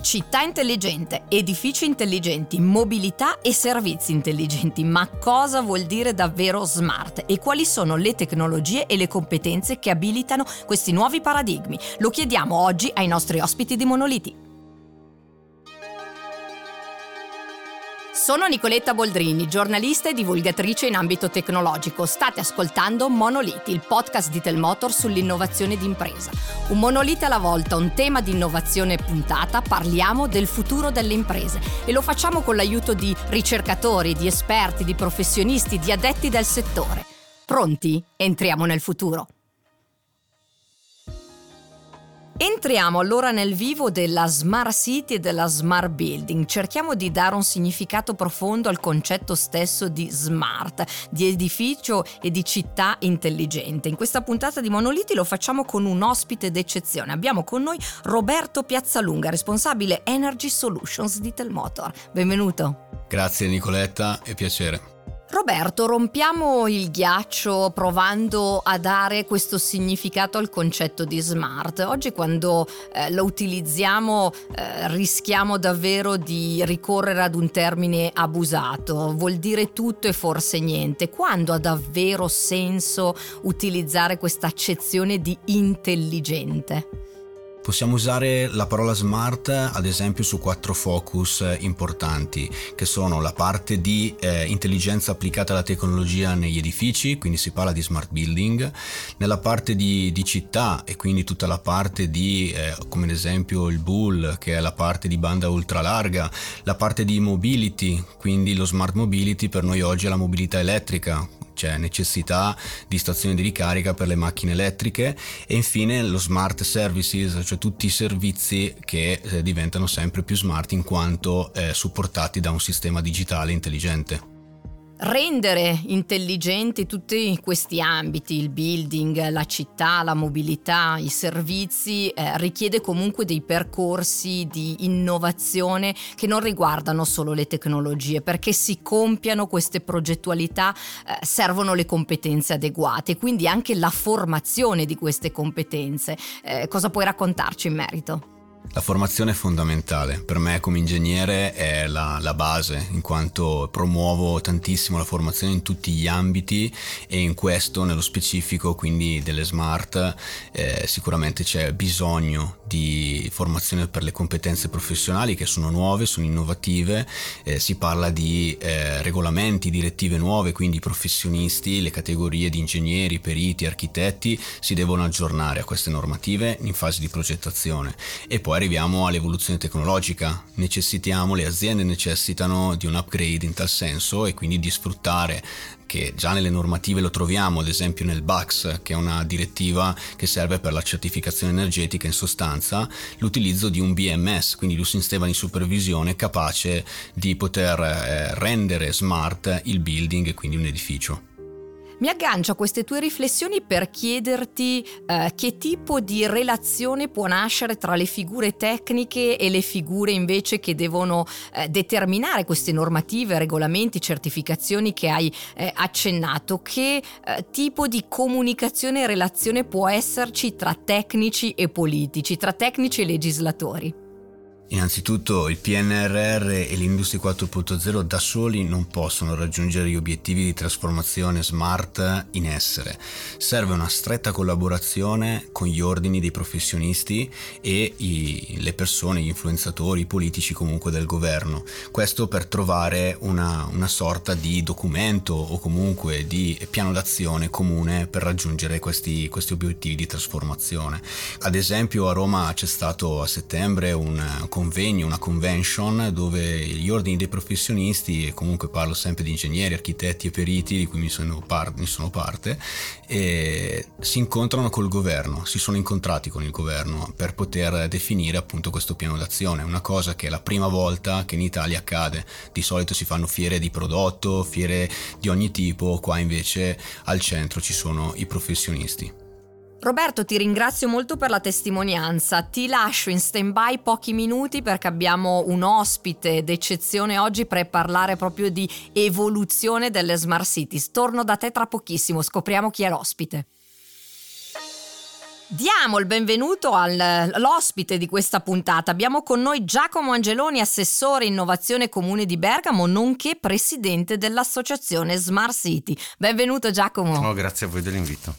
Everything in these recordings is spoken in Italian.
Città intelligente, edifici intelligenti, mobilità e servizi intelligenti. Ma cosa vuol dire davvero smart? E quali sono le tecnologie e le competenze che abilitano questi nuovi paradigmi? Lo chiediamo oggi ai nostri ospiti di Monoliti. Sono Nicoletta Boldrini, giornalista e divulgatrice in ambito tecnologico. State ascoltando Monoliti, il podcast di Telmotor sull'innovazione d'impresa. Un monolite alla volta, un tema di innovazione puntata, parliamo del futuro delle imprese e lo facciamo con l'aiuto di ricercatori, di esperti, di professionisti, di addetti del settore. Pronti? Entriamo nel futuro. Entriamo allora nel vivo della smart city e della smart building. Cerchiamo di dare un significato profondo al concetto stesso di smart, di edificio e di città intelligente. In questa puntata di Monoliti lo facciamo con un ospite d'eccezione. Abbiamo con noi Roberto Piazzalunga, responsabile Energy Solutions di Telmotor. Benvenuto. Grazie Nicoletta, è piacere. Roberto, rompiamo il ghiaccio provando a dare questo significato al concetto di smart. Oggi quando eh, lo utilizziamo eh, rischiamo davvero di ricorrere ad un termine abusato, vuol dire tutto e forse niente. Quando ha davvero senso utilizzare questa accezione di intelligente? Possiamo usare la parola smart ad esempio su quattro focus importanti che sono la parte di eh, intelligenza applicata alla tecnologia negli edifici, quindi si parla di smart building, nella parte di, di città e quindi tutta la parte di eh, come ad esempio il bull che è la parte di banda ultralarga, la parte di mobility, quindi lo smart mobility per noi oggi è la mobilità elettrica, c'è necessità di stazioni di ricarica per le macchine elettriche e infine lo smart services, cioè tutti i servizi che eh, diventano sempre più smart in quanto eh, supportati da un sistema digitale intelligente rendere intelligenti tutti questi ambiti, il building, la città, la mobilità, i servizi, eh, richiede comunque dei percorsi di innovazione che non riguardano solo le tecnologie, perché si compiano queste progettualità eh, servono le competenze adeguate, quindi anche la formazione di queste competenze. Eh, cosa puoi raccontarci in merito? La formazione è fondamentale, per me come ingegnere è la, la, base, in quanto promuovo tantissimo la formazione in tutti gli ambiti e in questo nello specifico, quindi delle smart, eh, sicuramente c'è bisogno di formazione per le competenze professionali che sono nuove, sono innovative, eh, si parla di eh, regolamenti, direttive nuove, quindi i professionisti, le categorie di ingegneri, periti, architetti si devono aggiornare a queste normative in fase di progettazione. E poi arriviamo all'evoluzione tecnologica, necessitiamo, le aziende necessitano di un upgrade in tal senso e quindi di sfruttare che già nelle normative lo troviamo, ad esempio nel BAX, che è una direttiva che serve per la certificazione energetica in sostanza, l'utilizzo di un BMS, quindi di un sistema di supervisione capace di poter eh, rendere smart il building e quindi un edificio. Mi aggancio a queste tue riflessioni per chiederti eh, che tipo di relazione può nascere tra le figure tecniche e le figure invece che devono eh, determinare queste normative, regolamenti, certificazioni che hai eh, accennato. Che eh, tipo di comunicazione e relazione può esserci tra tecnici e politici, tra tecnici e legislatori? Innanzitutto il PNRR e l'Industria 4.0 da soli non possono raggiungere gli obiettivi di trasformazione smart in essere. Serve una stretta collaborazione con gli ordini dei professionisti e i, le persone, gli influenzatori, i politici comunque del governo. Questo per trovare una, una sorta di documento o comunque di piano d'azione comune per raggiungere questi, questi obiettivi di trasformazione. Ad esempio a Roma c'è stato a settembre un convegno, una convention dove gli ordini dei professionisti, e comunque parlo sempre di ingegneri, architetti e periti di cui mi sono, par- mi sono parte, si incontrano col governo, si sono incontrati con il governo per poter definire appunto questo piano d'azione, una cosa che è la prima volta che in Italia accade, di solito si fanno fiere di prodotto, fiere di ogni tipo, qua invece al centro ci sono i professionisti. Roberto, ti ringrazio molto per la testimonianza. Ti lascio in stand-by pochi minuti perché abbiamo un ospite d'eccezione oggi per parlare proprio di evoluzione delle smart cities. Torno da te tra pochissimo, scopriamo chi è l'ospite. Diamo il benvenuto all'ospite di questa puntata. Abbiamo con noi Giacomo Angeloni, assessore innovazione comune di Bergamo, nonché presidente dell'associazione Smart City. Benvenuto Giacomo. Oh, grazie a voi dell'invito.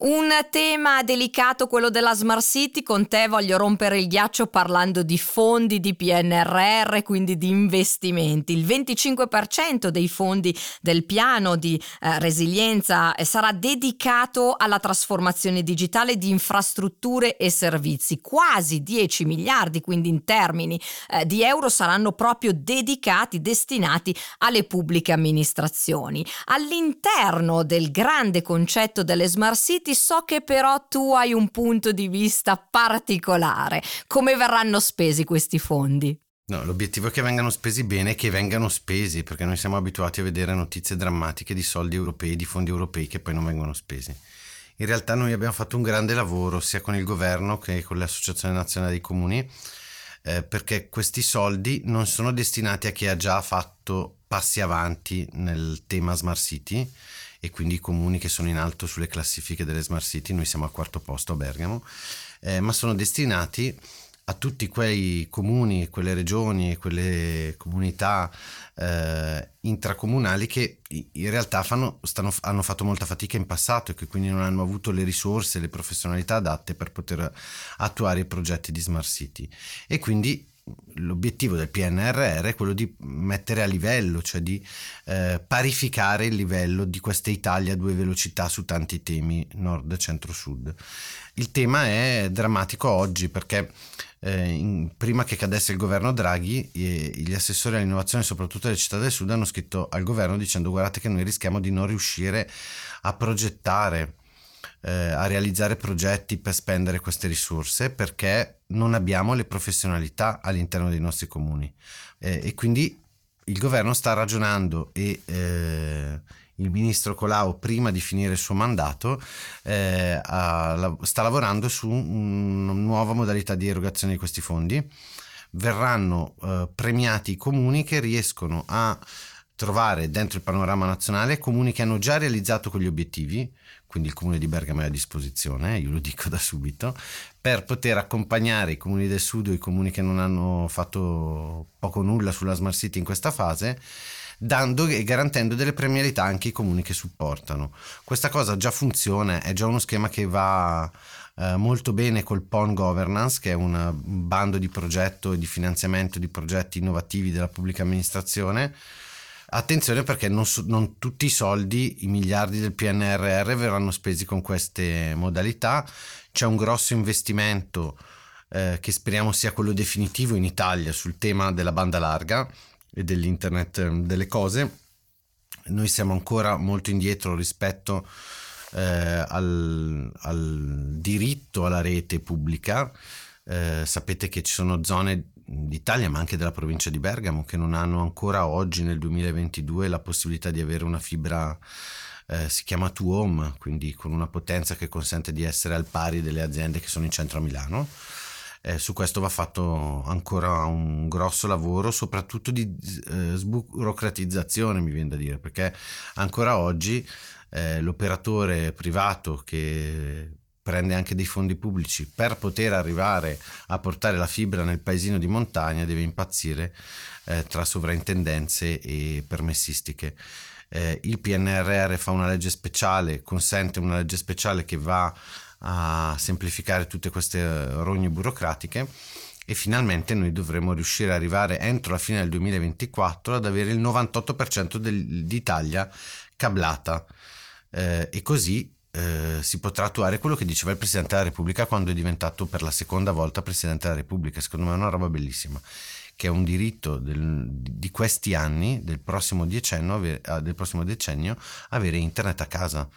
Un tema delicato, quello della Smart City, con te voglio rompere il ghiaccio parlando di fondi di PNRR, quindi di investimenti. Il 25% dei fondi del piano di eh, resilienza eh, sarà dedicato alla trasformazione digitale di infrastrutture e servizi. Quasi 10 miliardi, quindi in termini eh, di euro, saranno proprio dedicati, destinati alle pubbliche amministrazioni. All'interno del grande concetto delle Smart City Senti, so che però tu hai un punto di vista particolare. Come verranno spesi questi fondi? No, l'obiettivo è che vengano spesi bene e che vengano spesi, perché noi siamo abituati a vedere notizie drammatiche di soldi europei, di fondi europei che poi non vengono spesi. In realtà noi abbiamo fatto un grande lavoro sia con il governo che con l'Associazione Nazionale dei Comuni, eh, perché questi soldi non sono destinati a chi ha già fatto passi avanti nel tema Smart City, e quindi i comuni che sono in alto sulle classifiche delle smart city, noi siamo al quarto posto a Bergamo, eh, ma sono destinati a tutti quei comuni, quelle regioni e quelle comunità eh, intracomunali che in realtà fanno, stanno, hanno fatto molta fatica in passato e che quindi non hanno avuto le risorse, le professionalità adatte per poter attuare i progetti di smart city. E quindi l'obiettivo del PNRR è quello di mettere a livello, cioè di eh, parificare il livello di questa Italia a due velocità su tanti temi nord, centro, sud. Il tema è drammatico oggi perché eh, in, prima che cadesse il governo Draghi, eh, gli assessori all'innovazione, soprattutto delle città del sud, hanno scritto al governo dicendo guardate che noi rischiamo di non riuscire a progettare eh, a realizzare progetti per spendere queste risorse perché non abbiamo le professionalità all'interno dei nostri comuni. Eh, e quindi il governo sta ragionando e eh, il ministro Colau prima di finire il suo mandato eh, ha, sta lavorando su una nuova modalità di erogazione di questi fondi. Verranno eh, premiati i comuni che riescono a trovare dentro il panorama nazionale comuni che hanno già realizzato quegli obiettivi, quindi il comune di Bergamo è a disposizione, io lo dico da subito, per poter accompagnare i comuni del sud o i comuni che non hanno fatto poco nulla sulla Smart City in questa fase, dando e garantendo delle premialità anche ai comuni che supportano. Questa cosa già funziona, è già uno schema che va eh, molto bene col PON Governance, che è un bando di progetto e di finanziamento di progetti innovativi della pubblica amministrazione Attenzione perché non, non, tutti i soldi, i miliardi del PNRR verranno spesi con queste modalità. C'è un grosso investimento eh, che speriamo sia quello definitivo in Italia sul tema della banda larga e dell'internet ehm, delle cose. Noi siamo ancora molto indietro rispetto eh, al, al diritto alla rete pubblica. Eh, sapete che ci sono zone d'Italia ma anche della provincia di Bergamo che non hanno ancora oggi nel 2022 la possibilità di avere una fibra eh, si chiama To Home quindi con una potenza che consente di essere al pari delle aziende che sono in centro a Milano. Eh, su questo va fatto ancora un grosso lavoro soprattutto di eh, sburocratizzazione mi viene da dire perché ancora oggi eh, l'operatore privato che prende anche dei fondi pubblici per poter arrivare a portare la fibra nel paesino di montagna deve impazzire eh, tra sovrintendenze e permessistiche. Eh, il PNRR fa una legge speciale, consente una legge speciale che va a semplificare tutte queste rogne burocratiche e finalmente noi dovremo riuscire ad arrivare entro la fine del 2024 ad avere il 98% del, d'Italia cablata eh, e così eh, si potrà attuare quello che diceva il Presidente della Repubblica quando è diventato per la seconda volta Presidente della Repubblica. Secondo me è una roba bellissima, che è un diritto del, di questi anni, del prossimo, decennio, ah, del prossimo decennio, avere internet a casa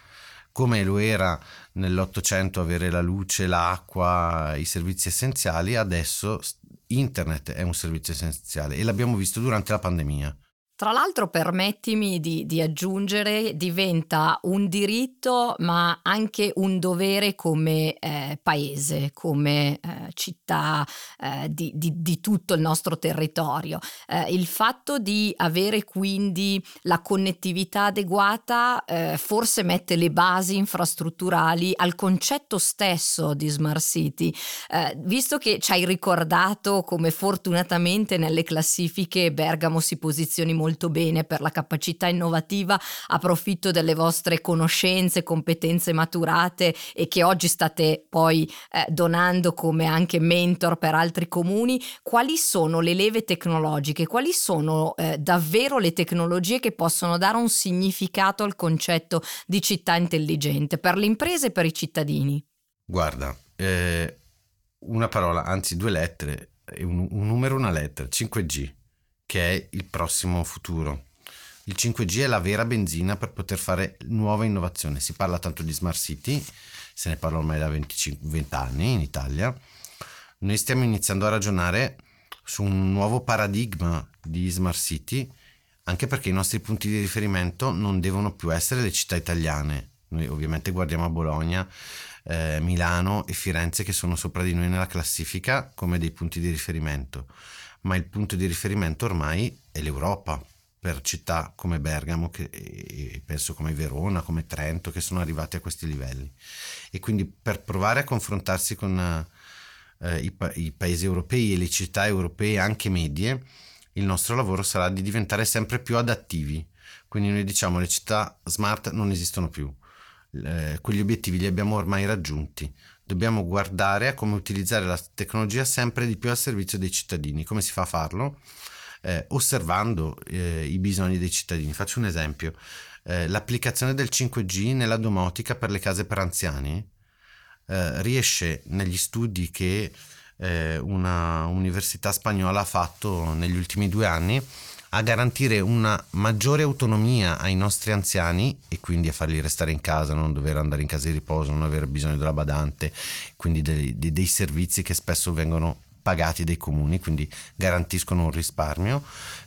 come lo era nell'Ottocento avere la luce, l'acqua, i servizi essenziali, adesso internet è un servizio essenziale e l'abbiamo visto durante la pandemia. Tra l'altro permettimi di, di, aggiungere, diventa un diritto ma anche un dovere come eh, paese, come eh, città eh, di, di, di, tutto il nostro territorio. Eh, il fatto di avere quindi la connettività adeguata eh, forse mette le basi infrastrutturali al concetto stesso di Smart City. Eh, visto che ci hai ricordato come fortunatamente nelle classifiche Bergamo si posizioni molto molto bene per la capacità innovativa, approfitto delle vostre conoscenze, competenze maturate e che oggi state poi eh, donando come anche mentor per altri comuni, quali sono le leve tecnologiche, quali sono eh, davvero le tecnologie che possono dare un significato al concetto di città intelligente per le imprese e per i cittadini? Guarda, eh, una parola, anzi due lettere, un, un numero, una lettera, 5G che è il prossimo futuro. Il 5G è la vera benzina per poter fare nuova innovazione. Si parla tanto di smart city, se ne parla ormai da 25, 20 anni in Italia. Noi stiamo iniziando a ragionare su un nuovo paradigma di smart city, anche perché i nostri punti di riferimento non devono più essere le città italiane. Noi ovviamente guardiamo a Bologna, eh, Milano e Firenze che sono sopra di noi nella classifica come dei punti di riferimento ma il punto di riferimento ormai è l'Europa per città come Bergamo che, e penso come Verona, come Trento che sono arrivati a questi livelli. E quindi per provare a confrontarsi con eh, i, pa- i paesi europei e le città europee anche medie il nostro lavoro sarà di diventare sempre più adattivi. Quindi noi diciamo le città smart non esistono più. Eh, quegli obiettivi li abbiamo ormai raggiunti dobbiamo guardare a come utilizzare la tecnologia sempre di più al servizio dei cittadini. Come si fa a farlo? Eh, osservando eh, i bisogni dei cittadini. Faccio un esempio. Eh, l'applicazione del 5G nella domotica per le case per anziani eh, riesce negli studi che eh, una università spagnola ha fatto negli ultimi due anni a garantire una maggiore autonomia ai nostri anziani e quindi a farli restare in casa, non dover andare in casa di riposo, non avere bisogno della badante, quindi dei, dei, dei servizi che spesso vengono pagati dai comuni, quindi garantiscono un risparmio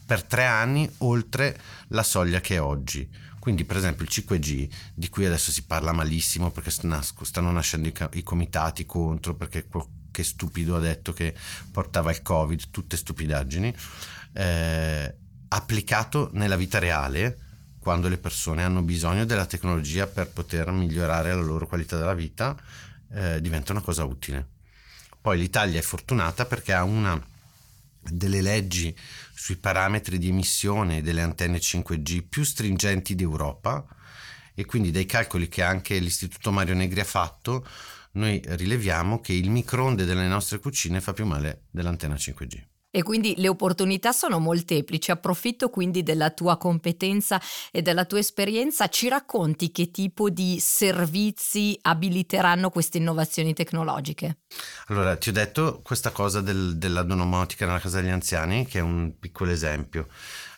per tre anni oltre la soglia che è oggi. Quindi, per esempio, il 5G, di cui adesso si parla malissimo perché stanno nascendo i, comitati contro, perché qualche stupido ha detto che portava il Covid, tutte stupidaggini. Eh, applicato nella vita reale, quando le persone hanno bisogno della tecnologia per poter migliorare la loro qualità della vita, eh, diventa una cosa utile. Poi l'Italia è fortunata perché ha una delle leggi sui parametri di emissione delle antenne 5G più stringenti d'Europa e quindi dai calcoli che anche l'Istituto Mario Negri ha fatto, noi rileviamo che il microonde delle nostre cucine fa più male dell'antenna 5G e quindi le opportunità sono molteplici. Approfitto quindi della tua competenza e della tua esperienza. Ci racconti che tipo di servizi abiliteranno queste innovazioni tecnologiche? Allora, ti ho detto questa cosa del, della domotica nella casa degli anziani, che è un piccolo esempio,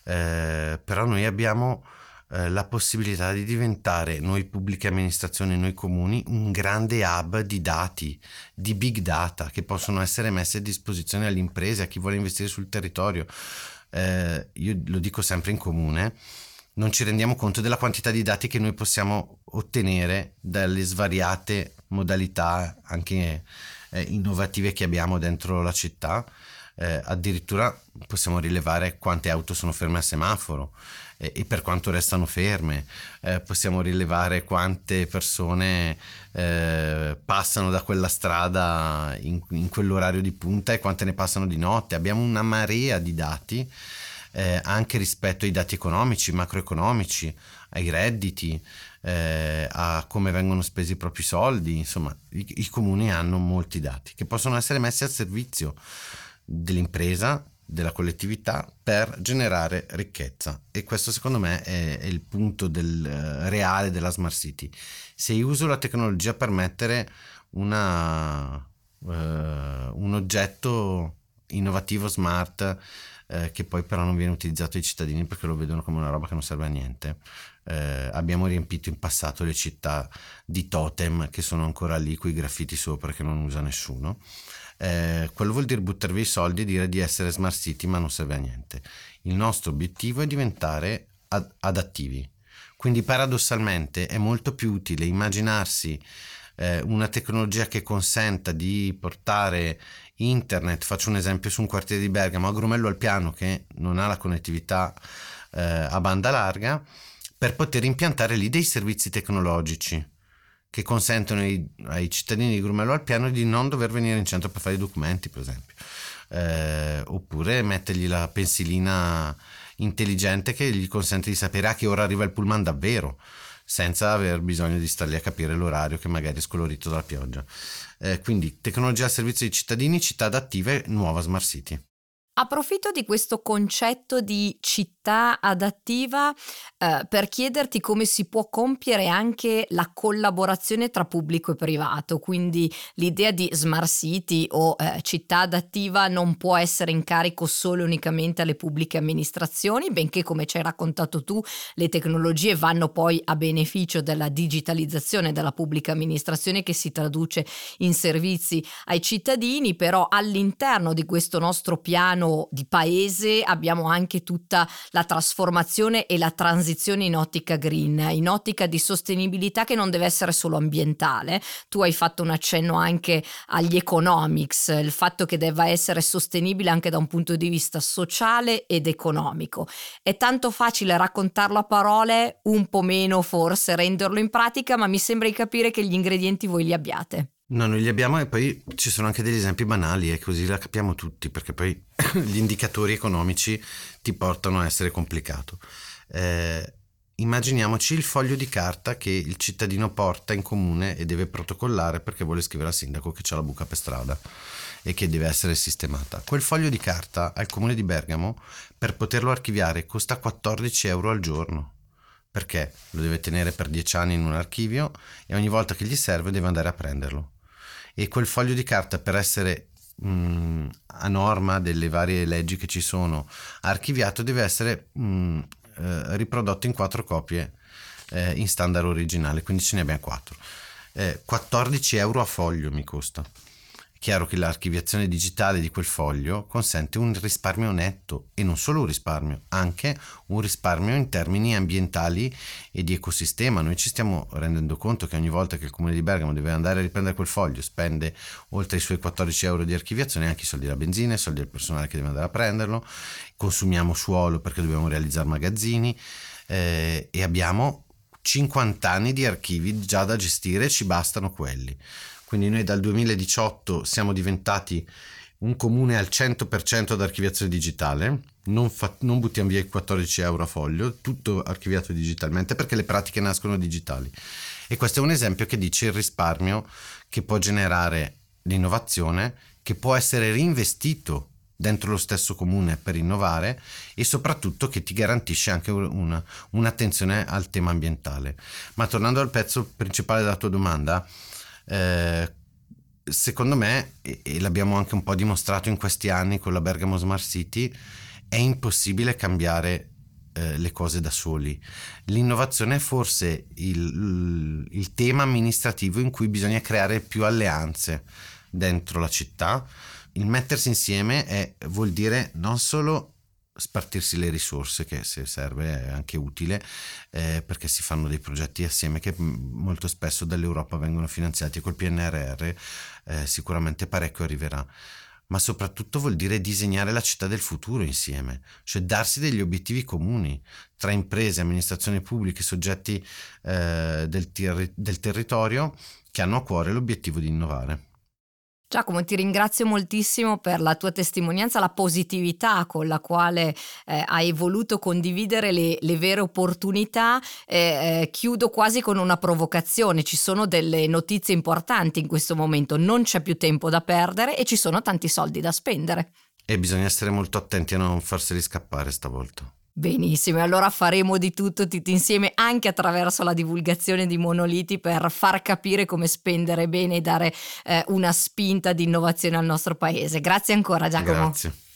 eh, però noi abbiamo eh, la possibilità di diventare noi pubbliche amministrazioni, noi comuni, un grande hub di dati, di big data che possono essere messi a disposizione alle imprese, a chi vuole investire sul territorio. Eh, io lo dico sempre in comune, non ci rendiamo conto della quantità di dati che noi possiamo ottenere dalle svariate modalità anche eh, innovative che abbiamo dentro la città. Eh, addirittura possiamo rilevare quante auto sono ferme a semaforo, e, e per quanto restano ferme. Eh, possiamo rilevare quante persone eh, passano da quella strada in, in, quell'orario di punta e quante ne passano di notte. Abbiamo una marea di dati eh, anche rispetto ai dati economici, macroeconomici, ai redditi. Eh, a come vengono spesi i propri soldi, insomma i, i comuni hanno molti dati che possono essere messi al servizio dell'impresa, della collettività per generare ricchezza. E questo secondo me è, è il punto del, uh, reale della smart city. Se io uso la tecnologia per mettere una, uh, un oggetto innovativo smart uh, che poi però non viene utilizzato dai cittadini perché lo vedono come una roba che non serve a niente abbiamo riempito in passato le città di totem che sono ancora lì con i graffiti sopra che non usa nessuno eh, quello vuol dire buttare via i soldi e dire di essere smart city, ma non serve a niente. Il nostro obiettivo è diventare ad- adattivi. Quindi paradossalmente è molto più utile immaginarsi eh, una tecnologia che consenta di portare internet, faccio un esempio su un quartiere di Bergamo, a Grumello al piano che non ha la connettività eh, a banda larga, per poter impiantare lì dei servizi tecnologici che consentono ai, ai cittadini di Grumello al piano di non dover venire in centro per fare i documenti, per esempio. Eh, oppure mettergli la pensilina intelligente che gli consente di sapere a che ora arriva il pullman davvero senza aver bisogno di stare lì a capire l'orario che magari è scolorito dalla pioggia. Eh, quindi tecnologia al servizio dei cittadini, città adattive, nuova Smart City. Approfitto di questo concetto di città adattiva eh, per chiederti come si può compiere anche la collaborazione tra pubblico e privato, quindi l'idea di smart city o eh, città adattiva non può essere in carico solo e unicamente alle pubbliche amministrazioni, benché come ci hai raccontato tu le tecnologie vanno poi a beneficio della digitalizzazione della pubblica amministrazione che si traduce in servizi ai cittadini, però all'interno di questo nostro piano piano di paese abbiamo anche tutta la trasformazione e la transizione in ottica green, in ottica di sostenibilità che non deve essere solo ambientale. Tu hai fatto un accenno anche agli economics, il fatto che debba essere sostenibile anche da un punto di vista sociale ed economico. È tanto facile raccontarlo a parole, un po' meno forse renderlo in pratica, ma mi sembra di capire che gli ingredienti voi li abbiate. No, noi li abbiamo e poi ci sono anche degli esempi banali e così la capiamo tutti, perché poi gli indicatori economici ti portano a essere complicato. Eh, immaginiamoci il foglio di carta che il cittadino porta in comune e deve protocollare perché vuole scrivere al sindaco che c'è la buca per strada e che deve essere sistemata. Quel foglio di carta al comune di Bergamo, per poterlo archiviare, costa 14 euro al giorno perché lo deve tenere per 10 anni in un archivio e ogni volta che gli serve deve andare a prenderlo e quel foglio di carta per essere mh, mm, a norma delle varie leggi che ci sono archiviato deve essere mh, mm, eh, riprodotto in quattro copie eh, in standard originale, quindi ce ne abbiamo quattro. Eh, 14 euro a foglio mi costa. È chiaro che l'archiviazione digitale di quel foglio consente un risparmio netto e non solo un risparmio, anche un risparmio in termini ambientali e di ecosistema. Noi ci stiamo rendendo conto che ogni volta che il comune di Bergamo deve andare a riprendere quel foglio spende oltre i suoi 14 euro di archiviazione anche i soldi della benzina, i soldi del personale che deve andare a prenderlo, consumiamo suolo perché dobbiamo realizzare magazzini eh, e abbiamo 50 anni di archivi già da gestire, ci bastano quelli. Quindi noi dal 2018 siamo diventati un comune al 100% ad archiviazione digitale, non, fa, non, buttiamo via i 14 euro a foglio, tutto archiviato digitalmente perché le pratiche nascono digitali. E questo è un esempio che dice il risparmio che può generare l'innovazione, che può essere reinvestito dentro lo stesso comune per innovare e soprattutto che ti garantisce anche una, un'attenzione al tema ambientale. Ma tornando al pezzo principale della tua domanda, eh, secondo me, e l'abbiamo anche un po' dimostrato in questi anni con la Bergamo Smart City, è impossibile cambiare eh, le cose da soli. L'innovazione è forse il, il tema amministrativo in cui bisogna creare più alleanze dentro la città. Il mettersi insieme è, vuol dire non solo spartirsi le risorse che se serve è anche utile eh, perché si fanno dei progetti assieme che molto spesso dall'Europa vengono finanziati e col PNRR eh, sicuramente parecchio arriverà ma soprattutto vuol dire disegnare la città del futuro insieme, cioè darsi degli obiettivi comuni tra imprese, amministrazioni pubbliche, soggetti eh, del, ter- del territorio che hanno a cuore l'obiettivo di innovare. Giacomo, ti ringrazio moltissimo per la tua testimonianza, la positività con la quale eh, hai voluto condividere le, le vere opportunità. Eh, eh, chiudo quasi con una provocazione. Ci sono delle notizie importanti in questo momento, non c'è più tempo da perdere e ci sono tanti soldi da spendere. E bisogna essere molto attenti a non farseli scappare stavolta. Benissimo, allora faremo di tutto tutti insieme anche attraverso la divulgazione di monoliti per far capire come spendere bene e dare eh, una spinta di innovazione al nostro paese. Grazie ancora Giacomo. Grazie.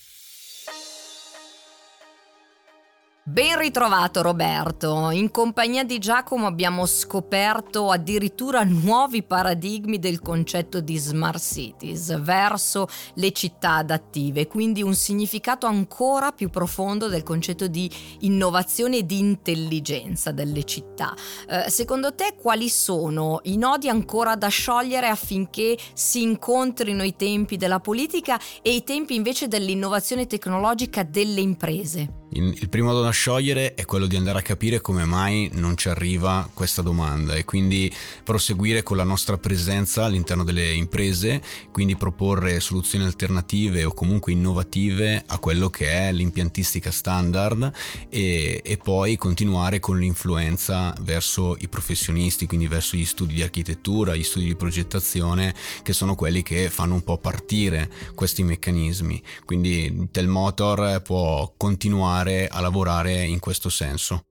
Ben ritrovato Roberto, in compagnia di Giacomo abbiamo scoperto addirittura nuovi paradigmi del concetto di smart cities verso le città adattive, quindi un significato ancora più profondo del concetto di innovazione e di intelligenza delle città. Eh, secondo te quali sono i nodi ancora da sciogliere affinché si incontrino i tempi della politica e i tempi invece dell'innovazione tecnologica delle imprese? Il primo da sciogliere è quello di andare a capire come mai non ci arriva questa domanda e quindi proseguire con la nostra presenza all'interno delle imprese, quindi proporre soluzioni alternative o comunque innovative a quello che è l'impiantistica standard e, e poi continuare con l'influenza verso i professionisti, quindi verso gli studi di architettura, gli studi di progettazione, che sono quelli che fanno un po' partire questi meccanismi. Quindi Telmotor può continuare continuare a lavorare in questo senso.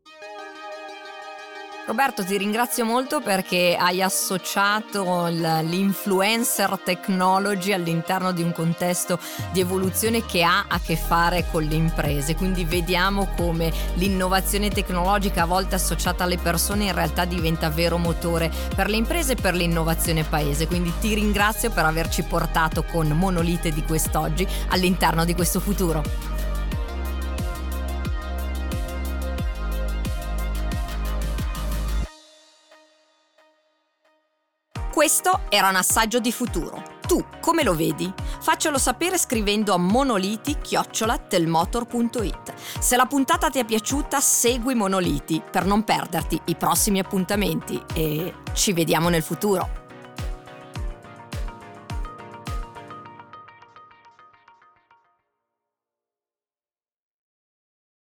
Roberto, ti ringrazio molto perché hai associato l'influencer technology all'interno di un contesto di evoluzione che ha a che fare con le imprese. Quindi vediamo come l'innovazione tecnologica a volte associata alle persone in realtà diventa vero motore per le imprese e per l'innovazione paese. Quindi ti ringrazio per averci portato con Monolite di quest'oggi all'interno di questo futuro. Questo era un assaggio di futuro. Tu come lo vedi? Faccelo sapere scrivendo a monoliti-telmotor.it. Se la puntata ti è piaciuta, segui Monoliti per non perderti i prossimi appuntamenti e ci vediamo nel futuro.